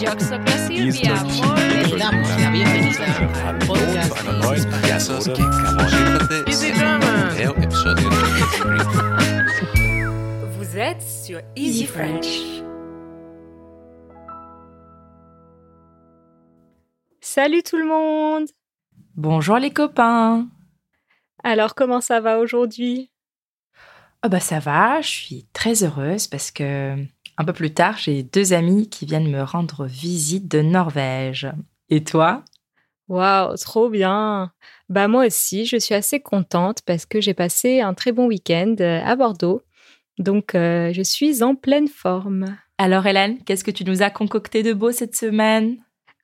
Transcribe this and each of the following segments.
Yo soy Silvia. Muy damos la bienvenida al podcast Easy German. É o episódio Vous êtes sur Easy French. Salut tout le monde. Bonjour les copains. Alors comment ça va aujourd'hui? Oh bah ça va, je suis très heureuse parce que un peu plus tard, j'ai deux amis qui viennent me rendre visite de Norvège. Et toi? Waouh, trop bien Bah moi aussi, je suis assez contente parce que j'ai passé un très bon week-end euh, à Bordeaux. Donc euh, je suis en pleine forme. Alors Hélène, qu'est-ce que tu nous as concocté de beau cette semaine?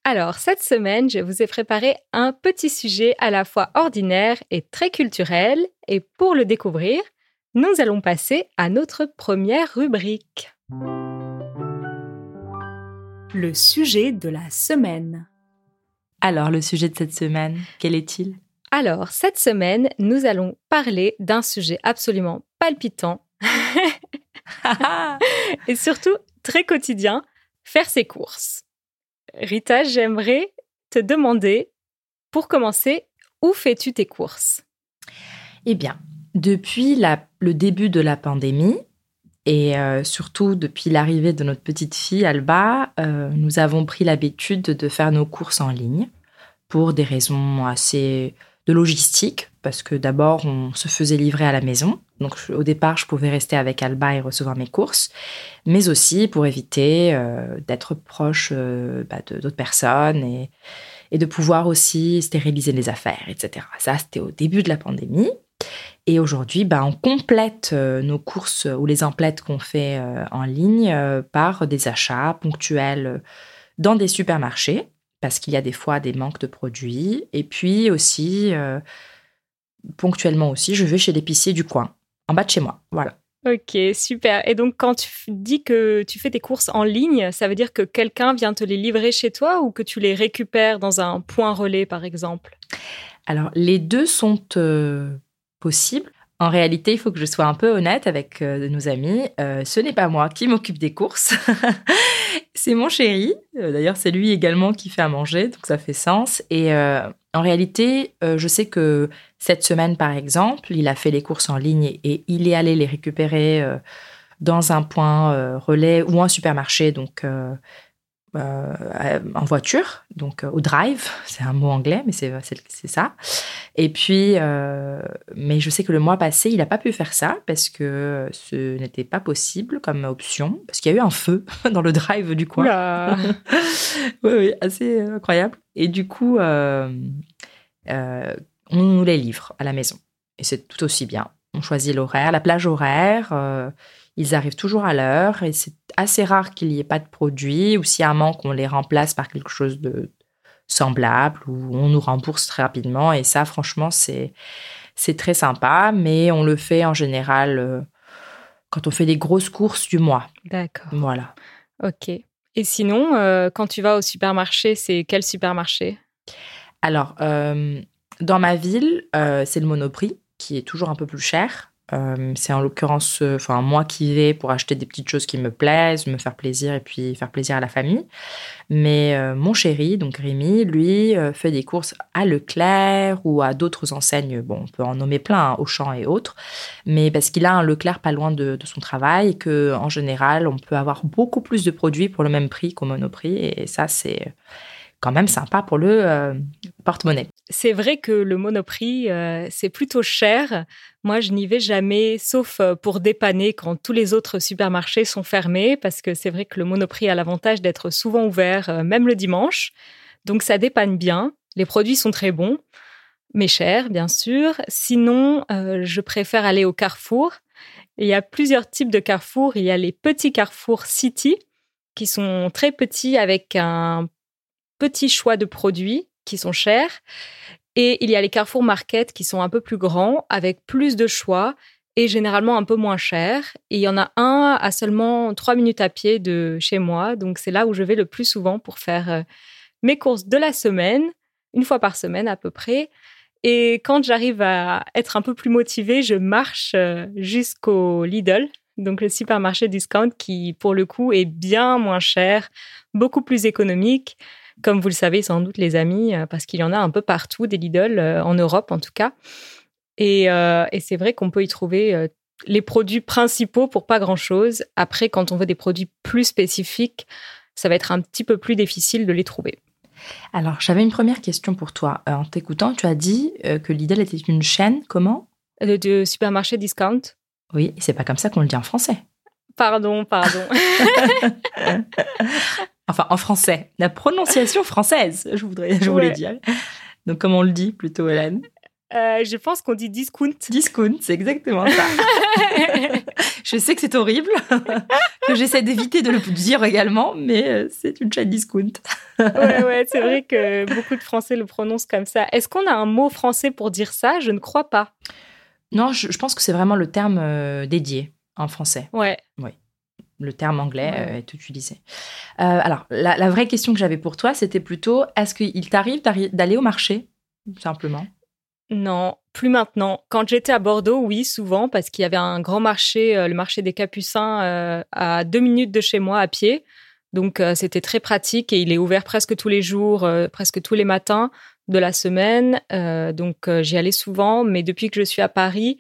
Alors cette semaine, je vous ai préparé un petit sujet à la fois ordinaire et très culturel. Et pour le découvrir, nous allons passer à notre première rubrique. Le sujet de la semaine. Alors le sujet de cette semaine, quel est-il? Alors, cette semaine, nous allons parler d'un sujet absolument palpitant et surtout très quotidien, faire ses courses. Rita, j'aimerais te demander, pour commencer, où fais-tu tes courses? Eh bien, depuis la- le début de la pandémie, et euh, surtout depuis l'arrivée de notre petite fille Alba, euh, nous avons pris l'habitude de faire nos courses en ligne pour des raisons assez de logistique, parce que d'abord on se faisait livrer à la maison, donc au départ je pouvais rester avec Alba et recevoir mes courses, mais aussi pour éviter euh, d'être proche bah, d'autres personnes et, et de pouvoir aussi stériliser les affaires, etc. Ça c'était au début de la pandémie. Et aujourd'hui, bah, on complète euh, nos courses ou les emplettes qu'on fait euh, en ligne euh, par des achats ponctuels euh, dans des supermarchés, parce qu'il y a des fois des manques de produits. Et puis aussi, euh, ponctuellement aussi, je vais chez l'épicier du coin, en bas de chez moi. Voilà. Ok, super. Et donc, quand tu dis que tu fais tes courses en ligne, ça veut dire que quelqu'un vient te les livrer chez toi ou que tu les récupères dans un point relais, par exemple? Alors, les deux sont euh, possibles. En réalité, il faut que je sois un peu honnête avec euh, nos amis. Euh, ce n'est pas moi qui m'occupe des courses. c'est mon chéri. Euh, D'ailleurs, c'est lui également qui fait à manger, donc ça fait sens. Et en réalité, je sais que cette semaine, par exemple, il a fait les courses en ligne et il est allé les récupérer dans un point relais ou un supermarché, donc euh, en voiture, donc euh, au drive. C'est un mot anglais, mais c'est ça. Et puis, euh, mais je sais que le mois passé, il n'a pas pu faire ça parce que ce n'était pas possible comme option, parce qu'il y a eu un feu dans le drive du coin. Oui, oui, assez incroyable. Et du coup, on nous les livre à la maison. Et c'est tout aussi bien. On choisit l'horaire, la plage horaire. Ils arrivent toujours à l'heure et c'est assez rare qu'il n'y ait pas de produits ou s'il y a un manque, on les remplace par quelque chose de semblable ou on nous rembourse très rapidement. Et ça, franchement, c'est c'est très sympa. Mais on le fait en général euh, quand on fait des grosses courses du mois. D'accord. Voilà. Ok. Et sinon, euh, quand tu vas au supermarché, c'est quel supermarché? Alors, euh, dans ma ville, c'est le Monoprix qui est toujours un peu plus cher. Euh, c'est en l'occurrence, euh, enfin moi qui vais pour acheter des petites choses qui me plaisent, me faire plaisir et puis faire plaisir à la famille. Mais euh, mon chéri, donc Rémi, lui fait des courses à Leclerc ou à d'autres enseignes. Bon, on peut en nommer plein, hein, Auchan et autres. Mais parce qu'il a un Leclerc pas loin de, de son travail et que en général, on peut avoir beaucoup plus de produits pour le même prix qu'au Monoprix. Et ça, c'est quand même sympa pour le euh, porte-monnaie. C'est vrai que le Monoprix, euh, c'est plutôt cher. Moi, je n'y vais jamais, sauf euh, pour dépanner quand tous les autres supermarchés sont fermés, parce que c'est vrai que le Monoprix a l'avantage d'être souvent ouvert, même le dimanche. Donc, ça dépanne bien. Les produits sont très bons, mais chers, bien sûr. Sinon, je préfère aller au Carrefour. Il y a plusieurs types de Carrefour. Il y a les petits Carrefour City, qui sont très petits avec un petit choix de produits qui sont chers. Et il y a les Carrefour Market qui sont un peu plus grands, avec plus de choix et généralement un peu moins chers. Et il y en a un à seulement trois minutes à pied de chez moi. Donc c'est là où je vais le plus souvent pour faire euh, mes courses de la semaine, une fois par semaine à peu près. Et quand j'arrive à être un peu plus motivée, je marche euh, jusqu'au Lidl, donc le supermarché discount qui, pour le coup, est bien moins cher, beaucoup plus économique. Comme vous le savez sans doute, les amis, euh, parce qu'il y en a un peu partout, des Lidl, euh, en Europe en tout cas. Et, euh, et c'est vrai qu'on peut y trouver les produits principaux pour pas grand-chose. Après, quand on veut des produits plus spécifiques, ça va être un petit peu plus difficile de les trouver. Alors, j'avais une première question pour toi. En t'écoutant, tu as dit que Lidl était une chaîne. Comment? De, de supermarché discount Oui, c'est pas comme ça qu'on le dit en français. Pardon, pardon. Enfin, en français. La prononciation française, je, voudrais, je voulais Ouais. dire. Donc, comment on le dit plutôt, Hélène? Euh, je pense qu'on dit discount. Discount, c'est exactement ça. je sais que c'est horrible, que j'essaie d'éviter de le dire également, mais euh, c'est une chaîne discount. ouais, ouais, c'est vrai que beaucoup de Français le prononcent comme ça. Est-ce qu'on a un mot français pour dire ça? Je ne crois pas. Non, je, je pense que c'est vraiment le terme euh, dédié en français. Ouais. Le terme anglais Ouais. euh, est utilisé. Euh, alors, la, la vraie question que j'avais pour toi, c'était plutôt est-ce qu'il t'arrive d'aller au marché, simplement? Non, plus maintenant. Quand j'étais à Bordeaux, oui, souvent, parce qu'il y avait un grand marché, euh, le marché des Capucins, à deux minutes de chez moi à pied. Donc, euh, c'était très pratique et il est ouvert presque tous les jours, euh, presque tous les matins de la semaine. Euh, donc, j'y allais souvent. Mais depuis que je suis à Paris,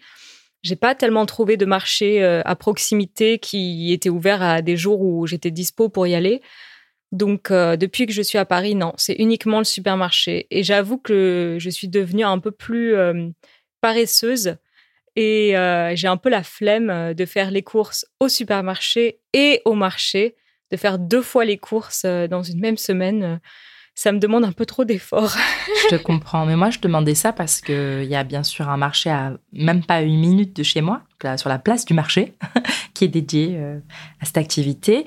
j'ai pas tellement trouvé de marché euh, à proximité qui était ouvert à des jours où j'étais dispo pour y aller. Donc, euh, depuis que je suis à Paris, non, c'est uniquement le supermarché. Et j'avoue que je suis devenue un peu plus euh, paresseuse et j'ai un peu la flemme de faire les courses au supermarché et au marché, de faire deux fois les courses dans une même semaine. Euh, Ça me demande un peu trop d'efforts. Je te comprends, mais moi je demandais ça parce qu'il y a bien sûr un marché à même pas une minute de chez moi, là, sur la place du marché, qui est dédié euh, à cette activité,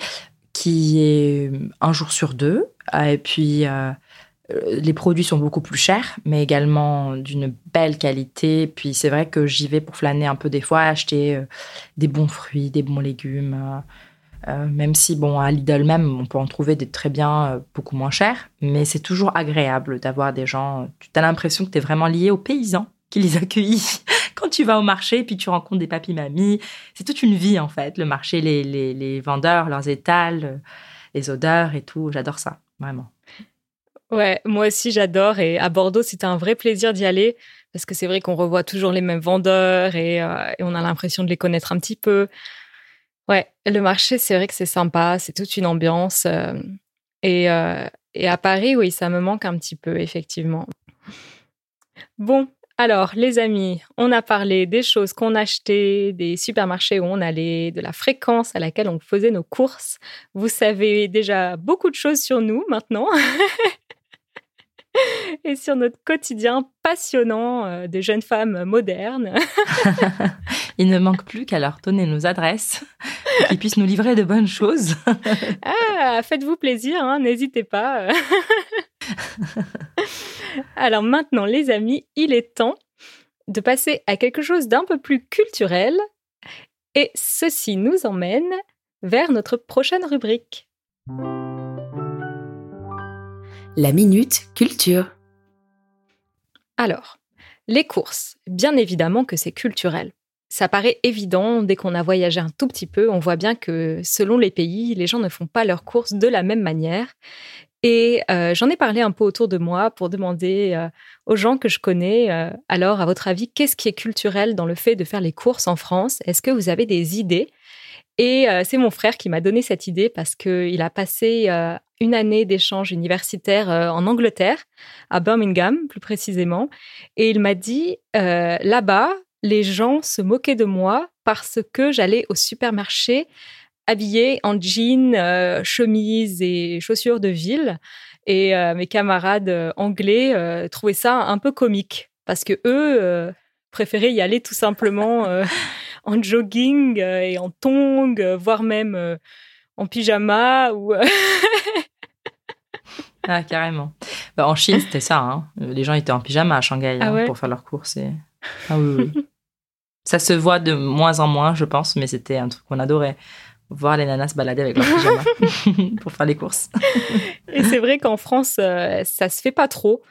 qui est un jour sur deux. Euh, Et puis euh, euh, les produits sont beaucoup plus chers, mais également d'une belle qualité. Puis c'est vrai que j'y vais pour flâner un peu des fois, acheter euh, des bons fruits, des bons légumes. Euh, euh, même si, bon, à Lidl même, on peut en trouver des très bien, euh, beaucoup moins chers, mais c'est toujours agréable d'avoir des gens. Tu as l'impression que tu es vraiment lié aux paysans qui les accueillent quand tu vas au marché, puis tu rencontres des papis-mamies. C'est toute une vie, en fait, le marché, les, les, vendeurs, leurs étals, euh, les odeurs et tout. J'adore ça, vraiment. Ouais, moi aussi j'adore et à Bordeaux c'était un vrai plaisir d'y aller parce que c'est vrai qu'on revoit toujours les mêmes vendeurs euh, et on a l'impression de les connaître un petit peu. Ouais, le marché c'est vrai que c'est sympa, c'est toute une ambiance euh, et, euh, et à Paris oui ça me manque un petit peu effectivement. Bon, alors les amis, on a parlé des choses qu'on achetait, des supermarchés où on allait, de la fréquence à laquelle on faisait nos courses. Vous savez déjà beaucoup de choses sur nous maintenant. et sur notre quotidien passionnant euh, de jeunes femmes modernes. Il ne manque plus qu'à leur donner nos adresses pour qu'ils puissent nous livrer de bonnes choses. Ah, faites-vous plaisir, hein, n'hésitez pas. Alors maintenant, les amis, il est temps de passer à quelque chose d'un peu plus culturel. Et ceci nous emmène vers notre prochaine rubrique. La minute culture. Alors, les courses, bien évidemment que c'est culturel. Ça paraît évident dès qu'on a voyagé un tout petit peu, on voit bien que selon les pays, les gens ne font pas leurs courses de la même manière. Et euh, j'en ai parlé un peu autour de moi pour demander euh, aux gens que je connais, euh, alors à votre avis, qu'est-ce qui est culturel dans le fait de faire les courses en France? Est-ce que vous avez des idées? Et euh, c'est mon frère qui m'a donné cette idée parce qu'il a passé euh, une année d'échange universitaire euh, en Angleterre, à Birmingham plus précisément. Et il m'a dit, là-bas, les gens se moquaient de moi parce que j'allais au supermarché habillée en jean, euh, chemise et chaussures de ville. Et mes camarades anglais trouvaient ça un peu comique parce que eux préféraient y aller tout simplement en jogging euh, et en tongs, euh, voire même euh, en pyjama ou Ah, carrément. Bah, en Chine, c'était ça. hein. Les gens étaient en pyjama à Shanghai Ah hein, pour faire leurs courses. Et... Ah oui, oui. ça se voit de moins en moins, je pense, mais c'était un truc qu'on adorait. Voir les nanas se balader avec leur pyjama pour faire les courses. Et c'est vrai qu'en France, ça se fait pas trop.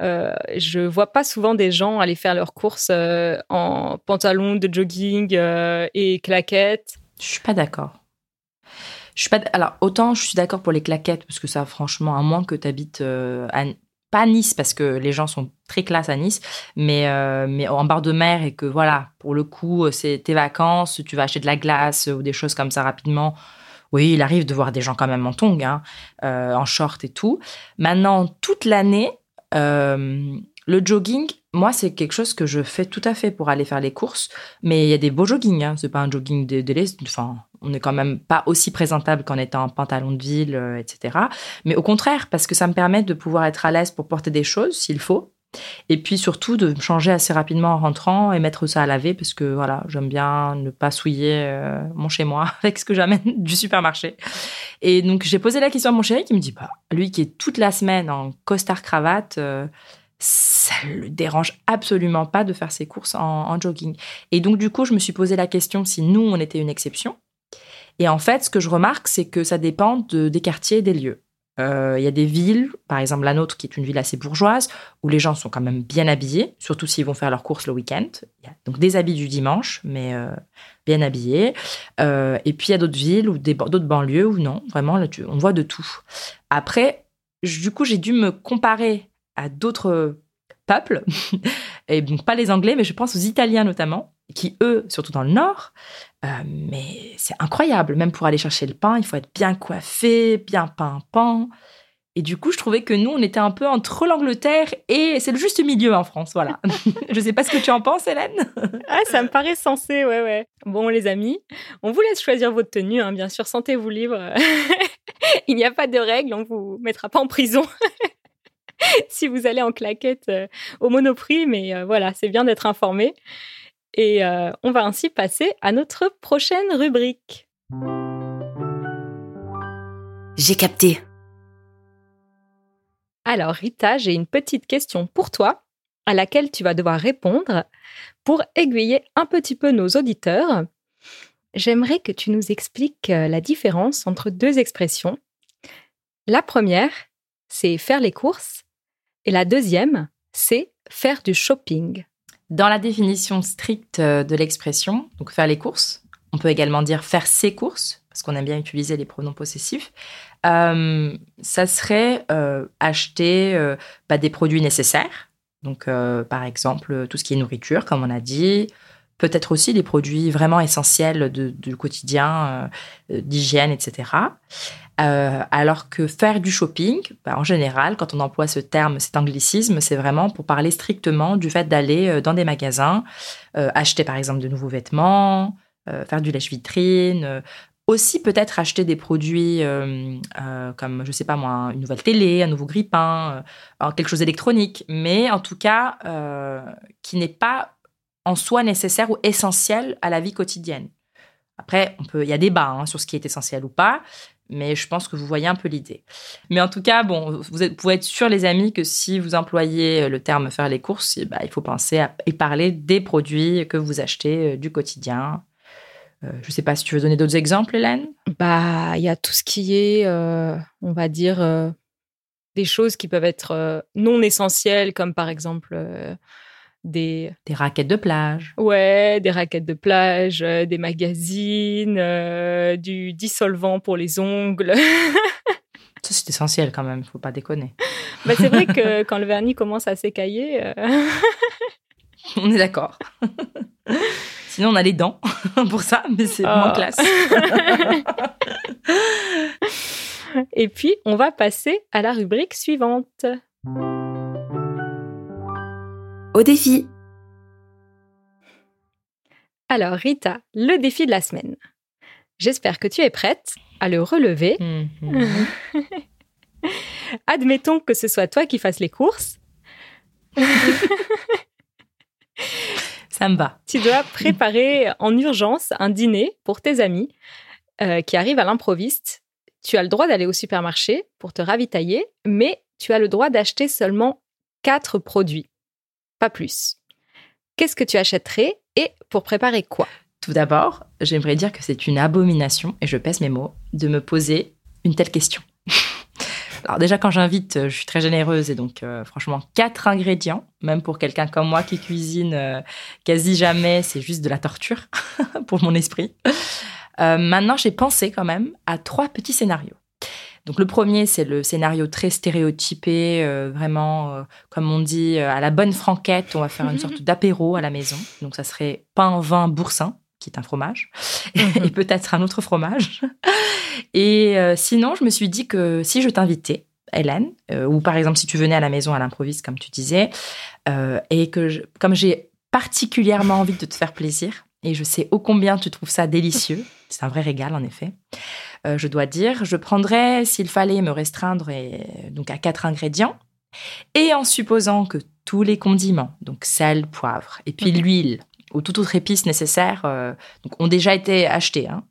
Euh, je vois pas souvent des gens aller faire leurs courses euh, en pantalon de jogging euh, et claquettes. Je suis pas d'accord. Je suis pas. Alors autant je suis d'accord pour les claquettes parce que ça, franchement, à moins que tu habites euh, pas à Nice parce que les gens sont très classe à Nice, mais mais en bord de mer et que voilà, pour le coup, c'est tes vacances, tu vas acheter de la glace ou des choses comme ça rapidement. Oui, il arrive de voir des gens quand même en tongs, hein, en short et tout. Maintenant, toute l'année, euh, le jogging, moi, c'est quelque chose que je fais tout à fait pour aller faire les courses. Mais il y a des beaux joggings. Hein. C'est pas un jogging de, de Enfin, on n'est quand même pas aussi présentable qu'en étant en pantalon de ville, euh, etc. Mais au contraire, parce que ça me permet de pouvoir être à l'aise pour porter des choses s'il faut. Et puis surtout de changer assez rapidement en rentrant et mettre ça à laver parce que voilà, j'aime bien ne pas souiller euh, mon chez moi avec ce que j'amène du supermarché. Et donc j'ai posé la question à mon chéri qui me dit bah lui qui est toute la semaine en costard cravate euh, ça le dérange absolument pas de faire ses courses en, jogging. Et donc, du coup, je me suis posé la question si nous, on était une exception. Et en fait, ce que je remarque, c'est que ça dépend de, des quartiers et des lieux. Euh, il y a des villes, par exemple la nôtre, qui est une ville assez bourgeoise, où les gens sont quand même bien habillés, surtout s'ils vont faire leurs courses le week-end. donc des habits du dimanche, mais euh, bien habillés. Euh, et puis il y a d'autres villes ou d'autres banlieues où non, vraiment, on voit de tout. Après, du coup, j'ai dû me comparer à d'autres peuples, et donc pas les Anglais, mais je pense aux Italiens notamment, qui eux, surtout dans le Nord, euh, mais c'est incroyable, même pour aller chercher le pain, il faut être bien coiffé, bien pimpant. Et du coup, je trouvais que nous, on était un peu entre l'Angleterre et c'est le juste milieu en France, voilà. je sais pas ce que tu en penses, Hélène. ah, ça me paraît sensé, ouais, ouais. Bon, les amis, on vous laisse choisir votre tenue, hein, bien sûr, sentez-vous libre. Il n'y a pas de règles, on vous mettra pas en prison. si vous allez en claquette euh, au Monoprix, mais euh, voilà, c'est bien d'être informé. Et euh, on va ainsi passer à notre prochaine rubrique. J'ai capté. Alors Rita, j'ai une petite question pour toi à laquelle tu vas devoir répondre pour aiguiller un petit peu nos auditeurs. J'aimerais que tu nous expliques la différence entre deux expressions. La première, c'est faire les courses et la deuxième, c'est faire du shopping. Dans la définition stricte euh, de l'expression, donc faire les courses, on peut également dire faire ses courses, parce qu'on aime bien utiliser les pronoms possessifs, euh, ça serait euh, acheter bah, des produits nécessaires, donc par exemple tout ce qui est nourriture, comme on a dit, peut-être aussi des produits vraiment essentiels du quotidien, d'hygiène, etc. Euh, alors que faire du shopping, bah, en général, quand on emploie ce terme, cet anglicisme, c'est vraiment pour parler strictement du fait d'aller euh, dans des magasins, euh, acheter par exemple de nouveaux vêtements, faire du lèche-vitrine, aussi peut-être acheter des produits comme, je sais pas moi, une nouvelle télé, un nouveau grille-pain, quelque chose d'électronique, mais en tout cas qui n'est pas en soi nécessaire ou essentiel à la vie quotidienne. Après, il y a débat hein, sur ce qui est essentiel ou pas, mais je pense que vous voyez un peu l'idée. Mais en tout cas, bon, vous, pouvez être sûr, les amis, que si vous employez le terme faire les courses, eh ben, il faut penser et parler des produits que vous achetez euh, du quotidien. Euh, je ne sais pas si tu veux donner d'autres exemples, Hélène? Bah, il y a tout ce qui est, euh, on va dire, des choses qui peuvent être non essentielles, comme par exemple des... Des raquettes de plage. Ouais, des raquettes de plage, euh, des magazines, euh, du dissolvant pour les ongles. Ça, c'est essentiel quand même, faut pas déconner. Bah, c'est vrai que quand le vernis commence à s'écailler... Euh, on est d'accord. Sinon, on a les dents pour ça, mais c'est moins oh. classe. Et puis, on va passer à la rubrique suivante au défi. Alors Rita, le défi de la semaine. J'espère que tu es prête à le relever. Mhm. Admettons que ce soit toi qui fasses les courses. Ça me va. Tu dois préparer en urgence un dîner pour tes amis euh, qui arrivent à l'improviste. Tu as le droit d'aller au supermarché pour te ravitailler, mais tu as le droit d'acheter seulement quatre produits pas plus. Qu'est-ce que tu achèterais et pour préparer quoi? Tout d'abord, j'aimerais dire que c'est une abomination, et je pèse mes mots, de me poser une telle question. Alors déjà, quand j'invite, je suis très généreuse et donc euh, franchement, quatre ingrédients, même pour quelqu'un comme moi qui cuisine euh, quasi jamais, c'est juste de la torture pour mon esprit. Euh, maintenant, j'ai pensé quand même à trois petits scénarios. Donc le premier, c'est le scénario très stéréotypé, euh, vraiment, euh, comme on dit, euh, à la bonne franquette, on va faire une sorte d'apéro à la maison. Donc ça serait pain, vin, boursin, qui est un fromage, et peut-être un autre fromage. Et sinon, je me suis dit que si je t'invitais, Hélène, ou par exemple si tu venais à la maison à l'improviste, comme tu disais, et que je- comme j'ai particulièrement envie de te faire plaisir, et je sais ô combien tu trouves ça délicieux, c'est un vrai régal en effet, euh, je dois dire, je prendrais, s'il fallait me restreindre, et, donc à quatre ingrédients, et en supposant que tous les condiments, donc sel, poivre, et puis l'huile, ou toute autre épice nécessaire, euh, donc, ont déjà été achetés, hein,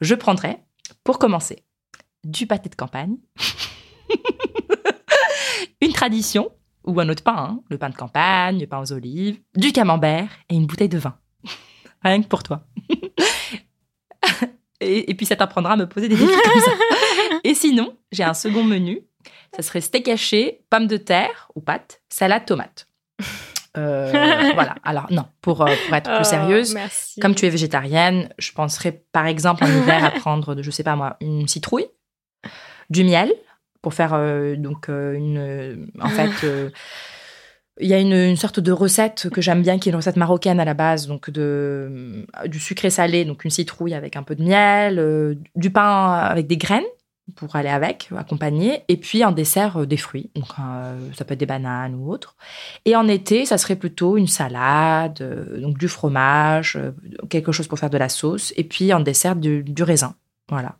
je prendrais, pour commencer, du pâté de campagne, une tradition, ou un autre pain, hein, le pain de campagne, le pain aux olives, du camembert et une bouteille de vin. Rien que pour toi. et, et puis ça t'apprendra à me poser des défis comme ça. Et sinon, j'ai un second menu. Ça serait steak haché, pommes de terre ou pâtes, salade tomate. Euh, voilà. Alors non, pour, euh, pour être plus Oh, sérieuse, merci. comme tu es végétarienne, je penserais par exemple en hiver à prendre, je sais pas moi, une citrouille, du miel pour faire euh, donc euh, une. en fait, il y a une, sorte de recette que j'aime bien, qui est une recette marocaine à la base, donc de euh, du sucré salé, donc une citrouille avec un peu de miel, euh, du pain avec des graines pour aller avec, accompagner, et puis en dessert euh, des fruits, donc ça peut être des bananes ou autre. Et en été, ça serait plutôt une salade, donc du fromage, quelque chose pour faire de la sauce, et puis en dessert du, du raisin. Voilà.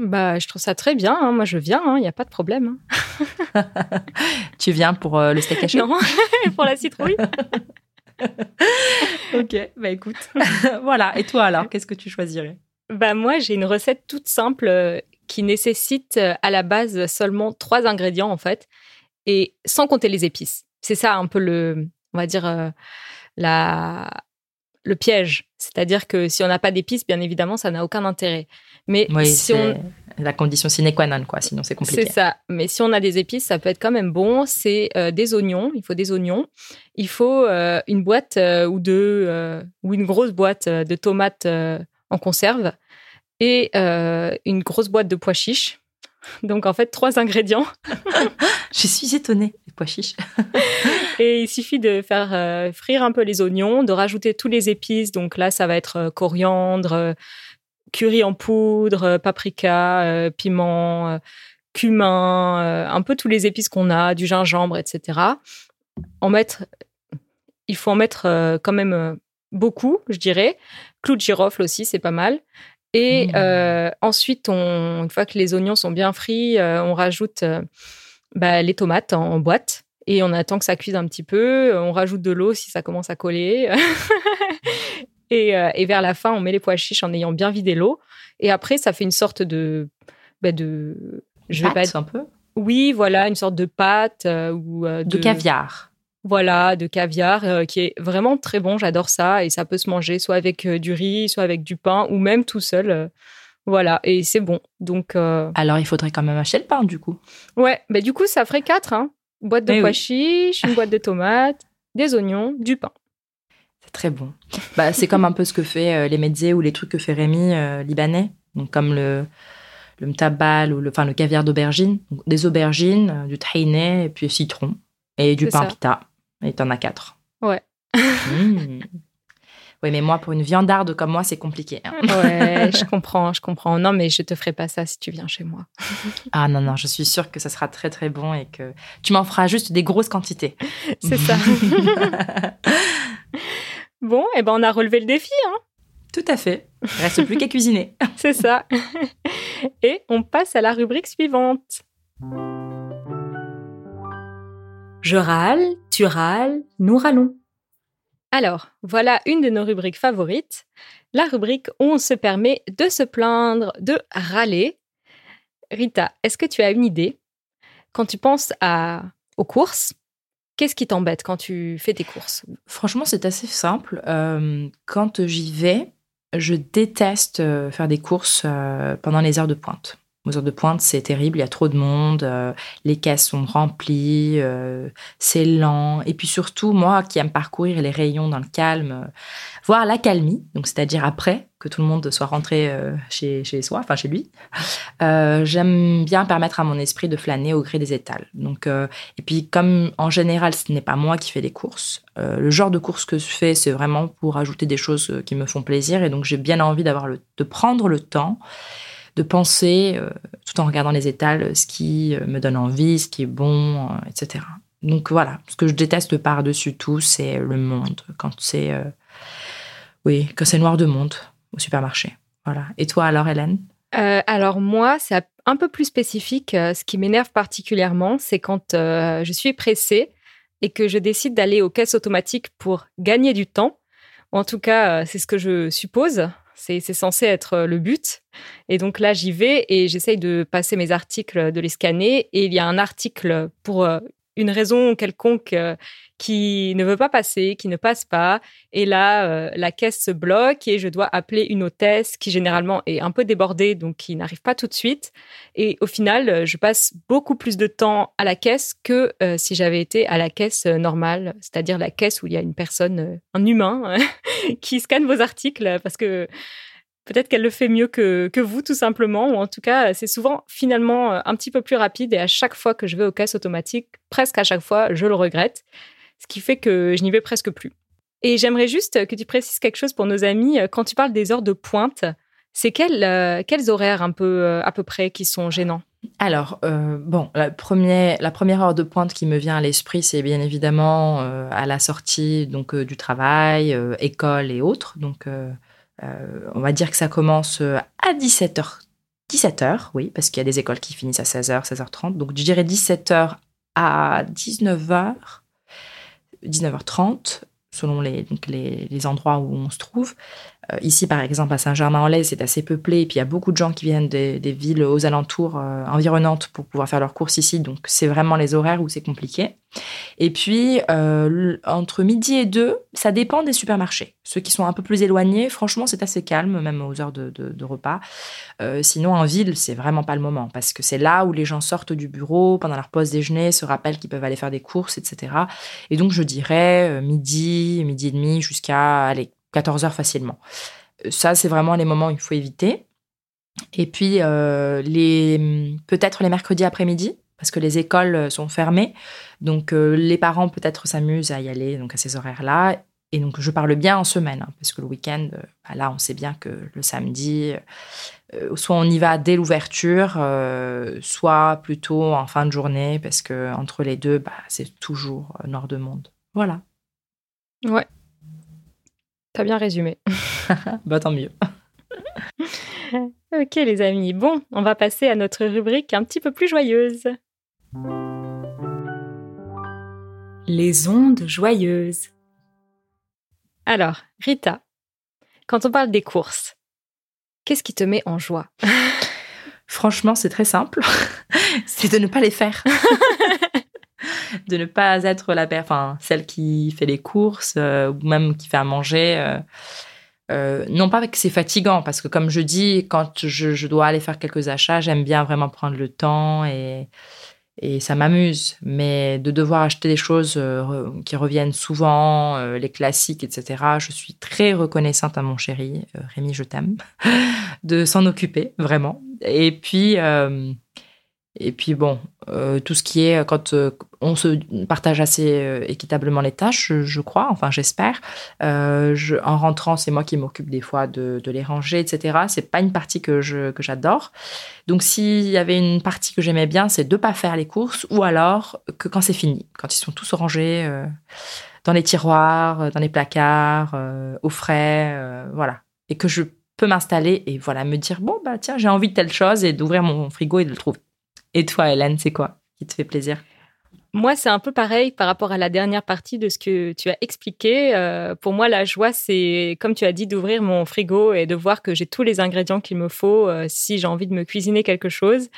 Bah, je trouve ça très bien. hein. Moi, je viens. Il n'y a pas de problème. hein. Tu viens pour euh, le steak haché? Non, pour la citrouille. Ok, bah écoute. voilà. Et toi alors, qu'est-ce que tu choisirais? Bah moi, j'ai une recette toute simple euh, qui nécessite euh, à la base seulement trois ingrédients en fait, et sans compter les épices. C'est ça un peu le, on va dire la le piège. C'est-à-dire que si on n'a pas d'épices, bien évidemment, ça n'a aucun intérêt. Mais Oui, si on c'est la condition sine qua non, quoi. Sinon, c'est compliqué. c'est ça. Mais si on a des épices, ça peut être quand même bon. C'est euh, des oignons. Il faut des oignons. Il faut euh, une boîte euh, ou deux ou une grosse boîte de tomates en conserve et une grosse boîte de pois chiches. Donc en fait trois ingrédients Je suis étonnée. Les pois chiches. et il suffit de faire euh, frire un peu les oignons, de rajouter tous les épices. Donc là ça va être euh, coriandre, euh, curry en poudre, paprika, piment, cumin, un peu tous les épices qu'on a, du gingembre, etc. En mettre, il faut en mettre quand même beaucoup, je dirais. Clou de girofle aussi, c'est pas mal. Et Mmh. euh, ensuite, on, une fois que les oignons sont bien frits, euh, on rajoute euh, bah, les tomates en, en boîte et on attend que ça cuise un petit peu. On rajoute de l'eau si ça commence à coller. et, euh, et vers la fin, on met les pois chiches en ayant bien vidé l'eau. Et après, ça fait une sorte de, bah, de, je vais pas Pâtes, un peu. oui, voilà, une sorte de pâte euh, ou euh, De caviar. Voilà, de caviar euh, qui est vraiment très bon. J'adore ça et ça peut se manger soit avec euh, du riz, soit avec du pain ou même tout seul. euh, voilà, et c'est bon. Donc, Alors, il faudrait quand même acheter le pain, du coup. ouais, bah, du coup, ça ferait quatre. Hein. Boîte de Eh pois oui. chiches, une boîte de tomates, des oignons, du pain. C'est très bon. Bah, c'est comme un peu ce que fait les mezzés ou les trucs que fait Rémi, libanais. Donc, comme le, le mtabal ou le, enfin, le caviar d'aubergine. Des aubergines, du tahini, et puis citron. Et du pain ça. pita. Et t'en as quatre. Ouais. Mmh. Oui, mais moi, pour une viandarde comme moi, c'est compliqué. hein. Ouais, je comprends, je comprends. Non, mais je te ferai pas ça si tu viens chez moi. Ah non, non, je suis sûre que ça sera très, très bon et que tu m'en feras juste des grosses quantités. C'est ça. bon, et ben on a relevé le défi, hein. Tout à fait. Il reste plus qu'à cuisiner. C'est ça. Et on passe à la rubrique suivante. Je râle, tu râles, nous râlons. Alors, voilà une de nos rubriques favorites, la rubrique où on se permet de se plaindre, de râler. Rita, est-ce que tu as une idée? Quand tu penses à, aux courses, qu'est-ce qui t'embête quand tu fais tes courses? Franchement, c'est assez simple. Euh, quand j'y vais, je déteste euh, faire des courses euh, pendant les heures de pointe. Aux heures de pointe, c'est terrible, il y a trop de monde, euh, les caisses sont remplies, euh, c'est lent. Et puis surtout, moi qui aime parcourir les rayons dans le calme, euh, voir la calmie, donc c'est-à-dire après que tout le monde soit rentré chez, chez soi, enfin chez lui, j'aime bien permettre à mon esprit de flâner au gré des étals. Donc, et puis comme en général, ce n'est pas moi qui fais les courses, le genre de courses que je fais, c'est vraiment pour ajouter des choses qui me font plaisir. Et donc j'ai bien envie d'avoir de prendre le temps de penser, euh, tout en regardant les étals, ce qui euh, me donne envie, ce qui est bon, euh, etc. Donc voilà, ce que je déteste par-dessus tout, c'est le monde. Quand c'est oui, quand c'est noir de monde au supermarché. Voilà. Et toi alors, Hélène? Alors moi, c'est un peu plus spécifique. Ce qui m'énerve particulièrement, c'est quand je suis pressée et que je décide d'aller aux caisses automatiques pour gagner du temps. En tout cas, c'est ce que je suppose. C'est censé être le but. Et donc là, j'y vais et j'essaye de passer mes articles, de les scanner. Et il y a un article pour une raison quelconque euh, qui ne veut pas passer, qui ne passe pas. Et là, la caisse se bloque et je dois appeler une hôtesse qui généralement est un peu débordée, donc qui n'arrive pas tout de suite. Et au final, je passe beaucoup plus de temps à la caisse que si j'avais été à la caisse normale, c'est-à-dire la caisse où il y a une personne, un humain, qui scanne vos articles parce que peut-être qu'elle le fait mieux que, que, vous, tout simplement, ou en tout cas, c'est souvent finalement euh, un petit peu plus rapide et à chaque fois que je vais aux caisses automatiques, presque à chaque fois, je le regrette, ce qui fait que je n'y vais presque plus. Et j'aimerais juste que tu précises quelque chose pour nos amis. Quand tu parles des heures de pointe, c'est quels, euh, quels horaires un peu, euh, à peu près qui sont gênants? Alors, bon, la première, la première heure de pointe qui me vient à l'esprit, c'est bien évidemment à la sortie donc du travail, école et autres. Donc, euh, on va dire que ça commence euh, à 17h. 17h, oui, parce qu'il y a des écoles qui finissent à 16h, 16h30. Donc, je dirais 17h à 19h, 19h30, selon les, les, endroits où on se trouve. Euh, ici, par exemple, à Saint-Germain-en-Laye, c'est assez peuplé. Et puis, il y a beaucoup de gens qui viennent des, villes aux alentours euh, environnantes pour pouvoir faire leurs courses ici. Donc, c'est vraiment les horaires où c'est compliqué. Et puis, euh, entre midi et deux, ça dépend des supermarchés. Ceux qui sont un peu plus éloignés, franchement, c'est assez calme, même aux heures de, repas. sinon, en ville, c'est vraiment pas le moment parce que c'est là où les gens sortent du bureau pendant leur pause déjeuner, se rappellent qu'ils peuvent aller faire des courses, etc. Et donc, je dirais midi, midi et demi jusqu'à aller 14 heures facilement. Ça, c'est vraiment les moments où il faut éviter. Et puis, euh, les, peut-être les mercredis après-midi, parce que les écoles sont fermées. Donc, euh, les parents peut-être s'amusent à y aller donc à ces horaires-là. Et donc, je parle bien en semaine, hein, parce que le week-end, euh, bah là, on sait bien que le samedi, soit on y va dès l'ouverture, soit plutôt en fin de journée, parce que entre les deux, bah, c'est toujours nord de monde. Voilà. Ouais, T'as bien résumé. bah tant mieux. ok les amis, bon, on va passer à notre rubrique un petit peu plus joyeuse. Les ondes joyeuses. Alors, Rita, quand on parle des courses, qu'est-ce qui te met en joie? Franchement, c'est très simple. c'est de ne pas les faire. De ne pas être la enfin, celle qui fait les courses euh, ou même qui fait à manger. Euh, euh, non pas que c'est fatigant, parce que comme je dis, quand je, dois aller faire quelques achats, j'aime bien vraiment prendre le temps et, et ça m'amuse. Mais de devoir acheter des choses qui reviennent souvent, les classiques, etc., je suis très reconnaissante à mon chéri, Rémi, je t'aime, de s'en occuper, vraiment. Et puis, et puis bon, euh, tout ce qui est quand euh, on se partage assez euh, équitablement les tâches, je, crois, enfin j'espère. en rentrant, c'est moi qui m'occupe des fois de, les ranger, etc. C'est pas une partie que je que j'adore. Donc s'il y avait une partie que j'aimais bien, c'est de pas faire les courses, ou alors que quand c'est fini, quand ils sont tous rangés dans les tiroirs, dans les placards, au frais, voilà, et que je peux m'installer et voilà me dire bon bah tiens j'ai envie de telle chose et d'ouvrir mon frigo et de le trouver. Et toi, Hélène, c'est quoi qui te fait plaisir? Moi, c'est un peu pareil par rapport à la dernière partie de ce que tu as expliqué. Euh, pour moi, la joie, c'est, comme tu as dit, d'ouvrir mon frigo et de voir que j'ai tous les ingrédients qu'il me faut euh, si j'ai envie de me cuisiner quelque chose,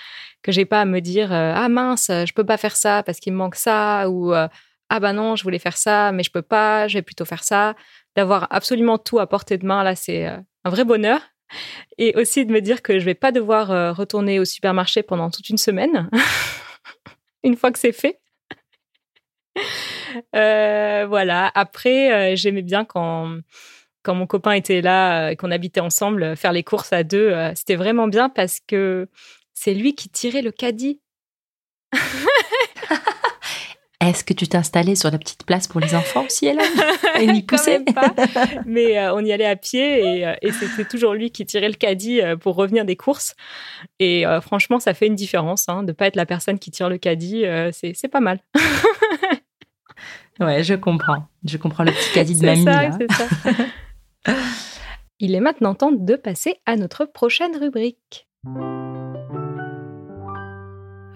que j'ai pas à me dire euh, ah mince, je peux pas faire ça parce qu'il me manque ça ou ah bah non, je voulais faire ça mais je peux pas, je vais plutôt faire ça. D'avoir absolument tout à portée de main là, c'est un vrai bonheur. Et aussi de me dire que je vais pas devoir euh, retourner au supermarché pendant toute une semaine, une fois que c'est fait. Euh, voilà. Après, euh, j'aimais bien quand quand mon copain était là qu'on habitait ensemble, faire les courses à deux. C'était vraiment bien parce que c'est lui qui tirait le caddie. Est-ce que tu t'es installée sur la petite place pour les enfants aussi, Hélène Et n'y poussait pas. Mais euh, on y allait à pied et, euh, et c'était toujours lui qui tirait le caddie euh, pour revenir des courses. Et franchement, ça fait une différence hein, de ne pas être la personne qui tire le caddie. c'est pas mal. ouais, je comprends. Je comprends le petit caddie de mamie. Ça, c'est ça. Il est maintenant temps de passer à notre prochaine rubrique.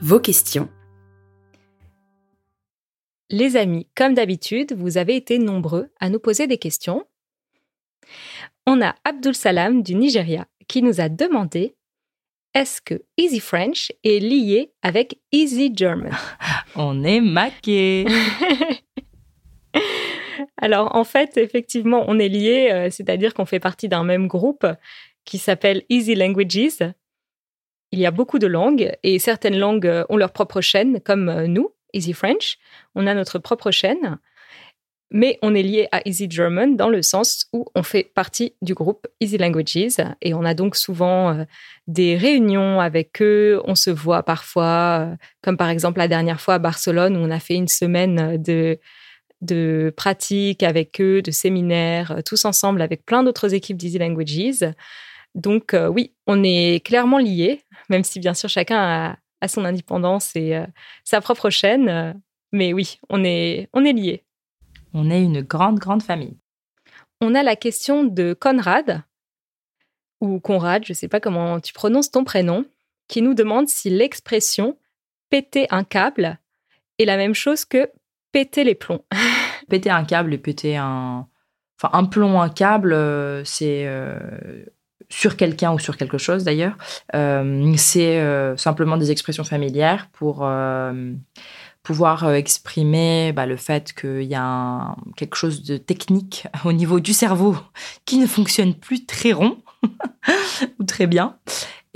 Vos questions les amis, comme d'habitude, vous avez été nombreux à nous poser des questions. On a Abdul Salam du Nigeria qui nous a demandé est-ce que Easy French est lié avec Easy German? On est maqué Alors en fait, effectivement, on est lié, euh, c'est-à-dire qu'on fait partie d'un même groupe qui s'appelle Easy Languages. Il y a beaucoup de langues et certaines langues euh, ont leur propre chaîne, comme euh, nous. Easy French. On a notre propre chaîne, mais on est lié à Easy German dans le sens où on fait partie du groupe Easy Languages et on a donc souvent euh, des réunions avec eux. On se voit parfois, euh, comme par exemple la dernière fois à Barcelone où on a fait une semaine de de pratiques avec eux, de séminaires, euh, tous ensemble avec plein d'autres équipes d'Easy Languages. Donc oui, on est clairement liés, même si bien sûr chacun a, à son indépendance et euh, sa propre chaîne. Euh, mais oui, on est, on est liés. On est une grande, grande famille. On a la question de Conrad, ou Conrad, je ne sais pas comment tu prononces ton prénom, qui nous demande si l'expression péter un câble est la même chose que péter les plombs. péter un câble et péter un. Enfin, un plomb, un câble, euh, c'est sur quelqu'un ou sur quelque chose d'ailleurs. Euh, c'est euh, simplement des expressions familières pour euh, pouvoir exprimer bah, le fait qu'il y a quelque chose de technique au niveau du cerveau qui ne fonctionne plus très rond ou très bien.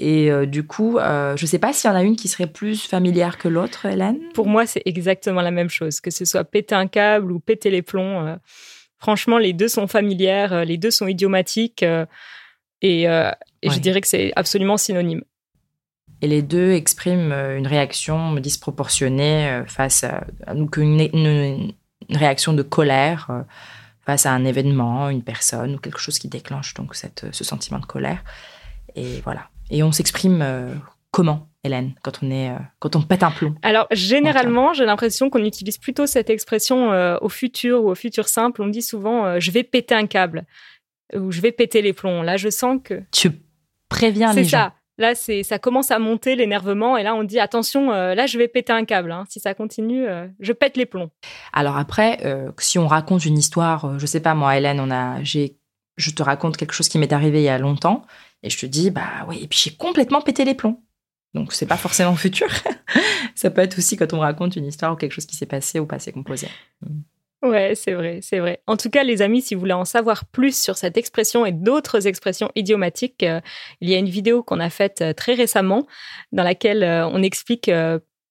Et du coup, je ne sais pas s'il y en a une qui serait plus familière que l'autre, Hélène. Pour moi, c'est exactement la même chose, que ce soit péter un câble ou péter les plombs. franchement, les deux sont familières, les deux sont idiomatiques. Et, euh, je dirais que c'est absolument synonyme. Et les deux expriment euh, une réaction disproportionnée euh, face à, donc une, réaction de colère face à un événement, une personne ou quelque chose qui déclenche donc cette, ce sentiment de colère. Et voilà. Et on s'exprime comment Hélène, quand on est, quand on pète un plomb? Alors généralement, j'ai l'impression qu'on utilise plutôt cette expression au futur ou au futur simple. On dit souvent je vais péter un câble où je vais péter les plombs. Là, je sens que tu préviens les gens. C'est ça. Là, c'est ça commence à monter l'énervement et là, on dit attention, euh, là, je vais péter un câble. Hein. Si ça continue, euh, je pète les plombs. Alors après, euh, si on raconte une histoire, je sais pas moi, Hélène, on a, j'ai, je te raconte quelque chose qui m'est arrivé il y a longtemps et je te dis bah oui, et puis j'ai complètement pété les plombs. Donc c'est pas forcément futur. ça peut être aussi quand on raconte une histoire ou quelque chose qui s'est passé au passé composé. Ouais, c'est vrai, c'est vrai. En tout cas, les amis, si vous voulez en savoir plus sur cette expression et d'autres expressions idiomatiques, euh, il y a une vidéo qu'on a faite euh, très récemment dans laquelle euh, on explique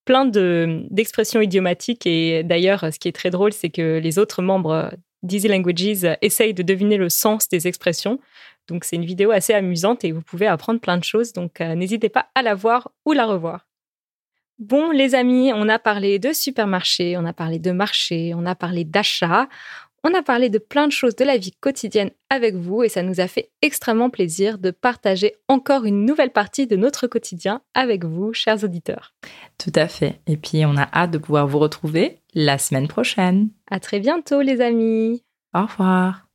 plein d'expressions idiomatiques. Et d'ailleurs, ce qui est très drôle, c'est que les autres membres d'Easy Languages essayent de deviner le sens des expressions. Donc, c'est une vidéo assez amusante et vous pouvez apprendre plein de choses. Donc, n'hésitez pas à la voir ou la revoir. Bon, les amis, on a parlé de supermarché, on a parlé de marché, on a parlé d'achat, on a parlé de plein de choses de la vie quotidienne avec vous et ça nous a fait extrêmement plaisir de partager encore une nouvelle partie de notre quotidien avec vous, chers auditeurs. Tout à fait. Et puis, on a hâte de pouvoir vous retrouver la semaine prochaine. À très bientôt, les amis. Au revoir.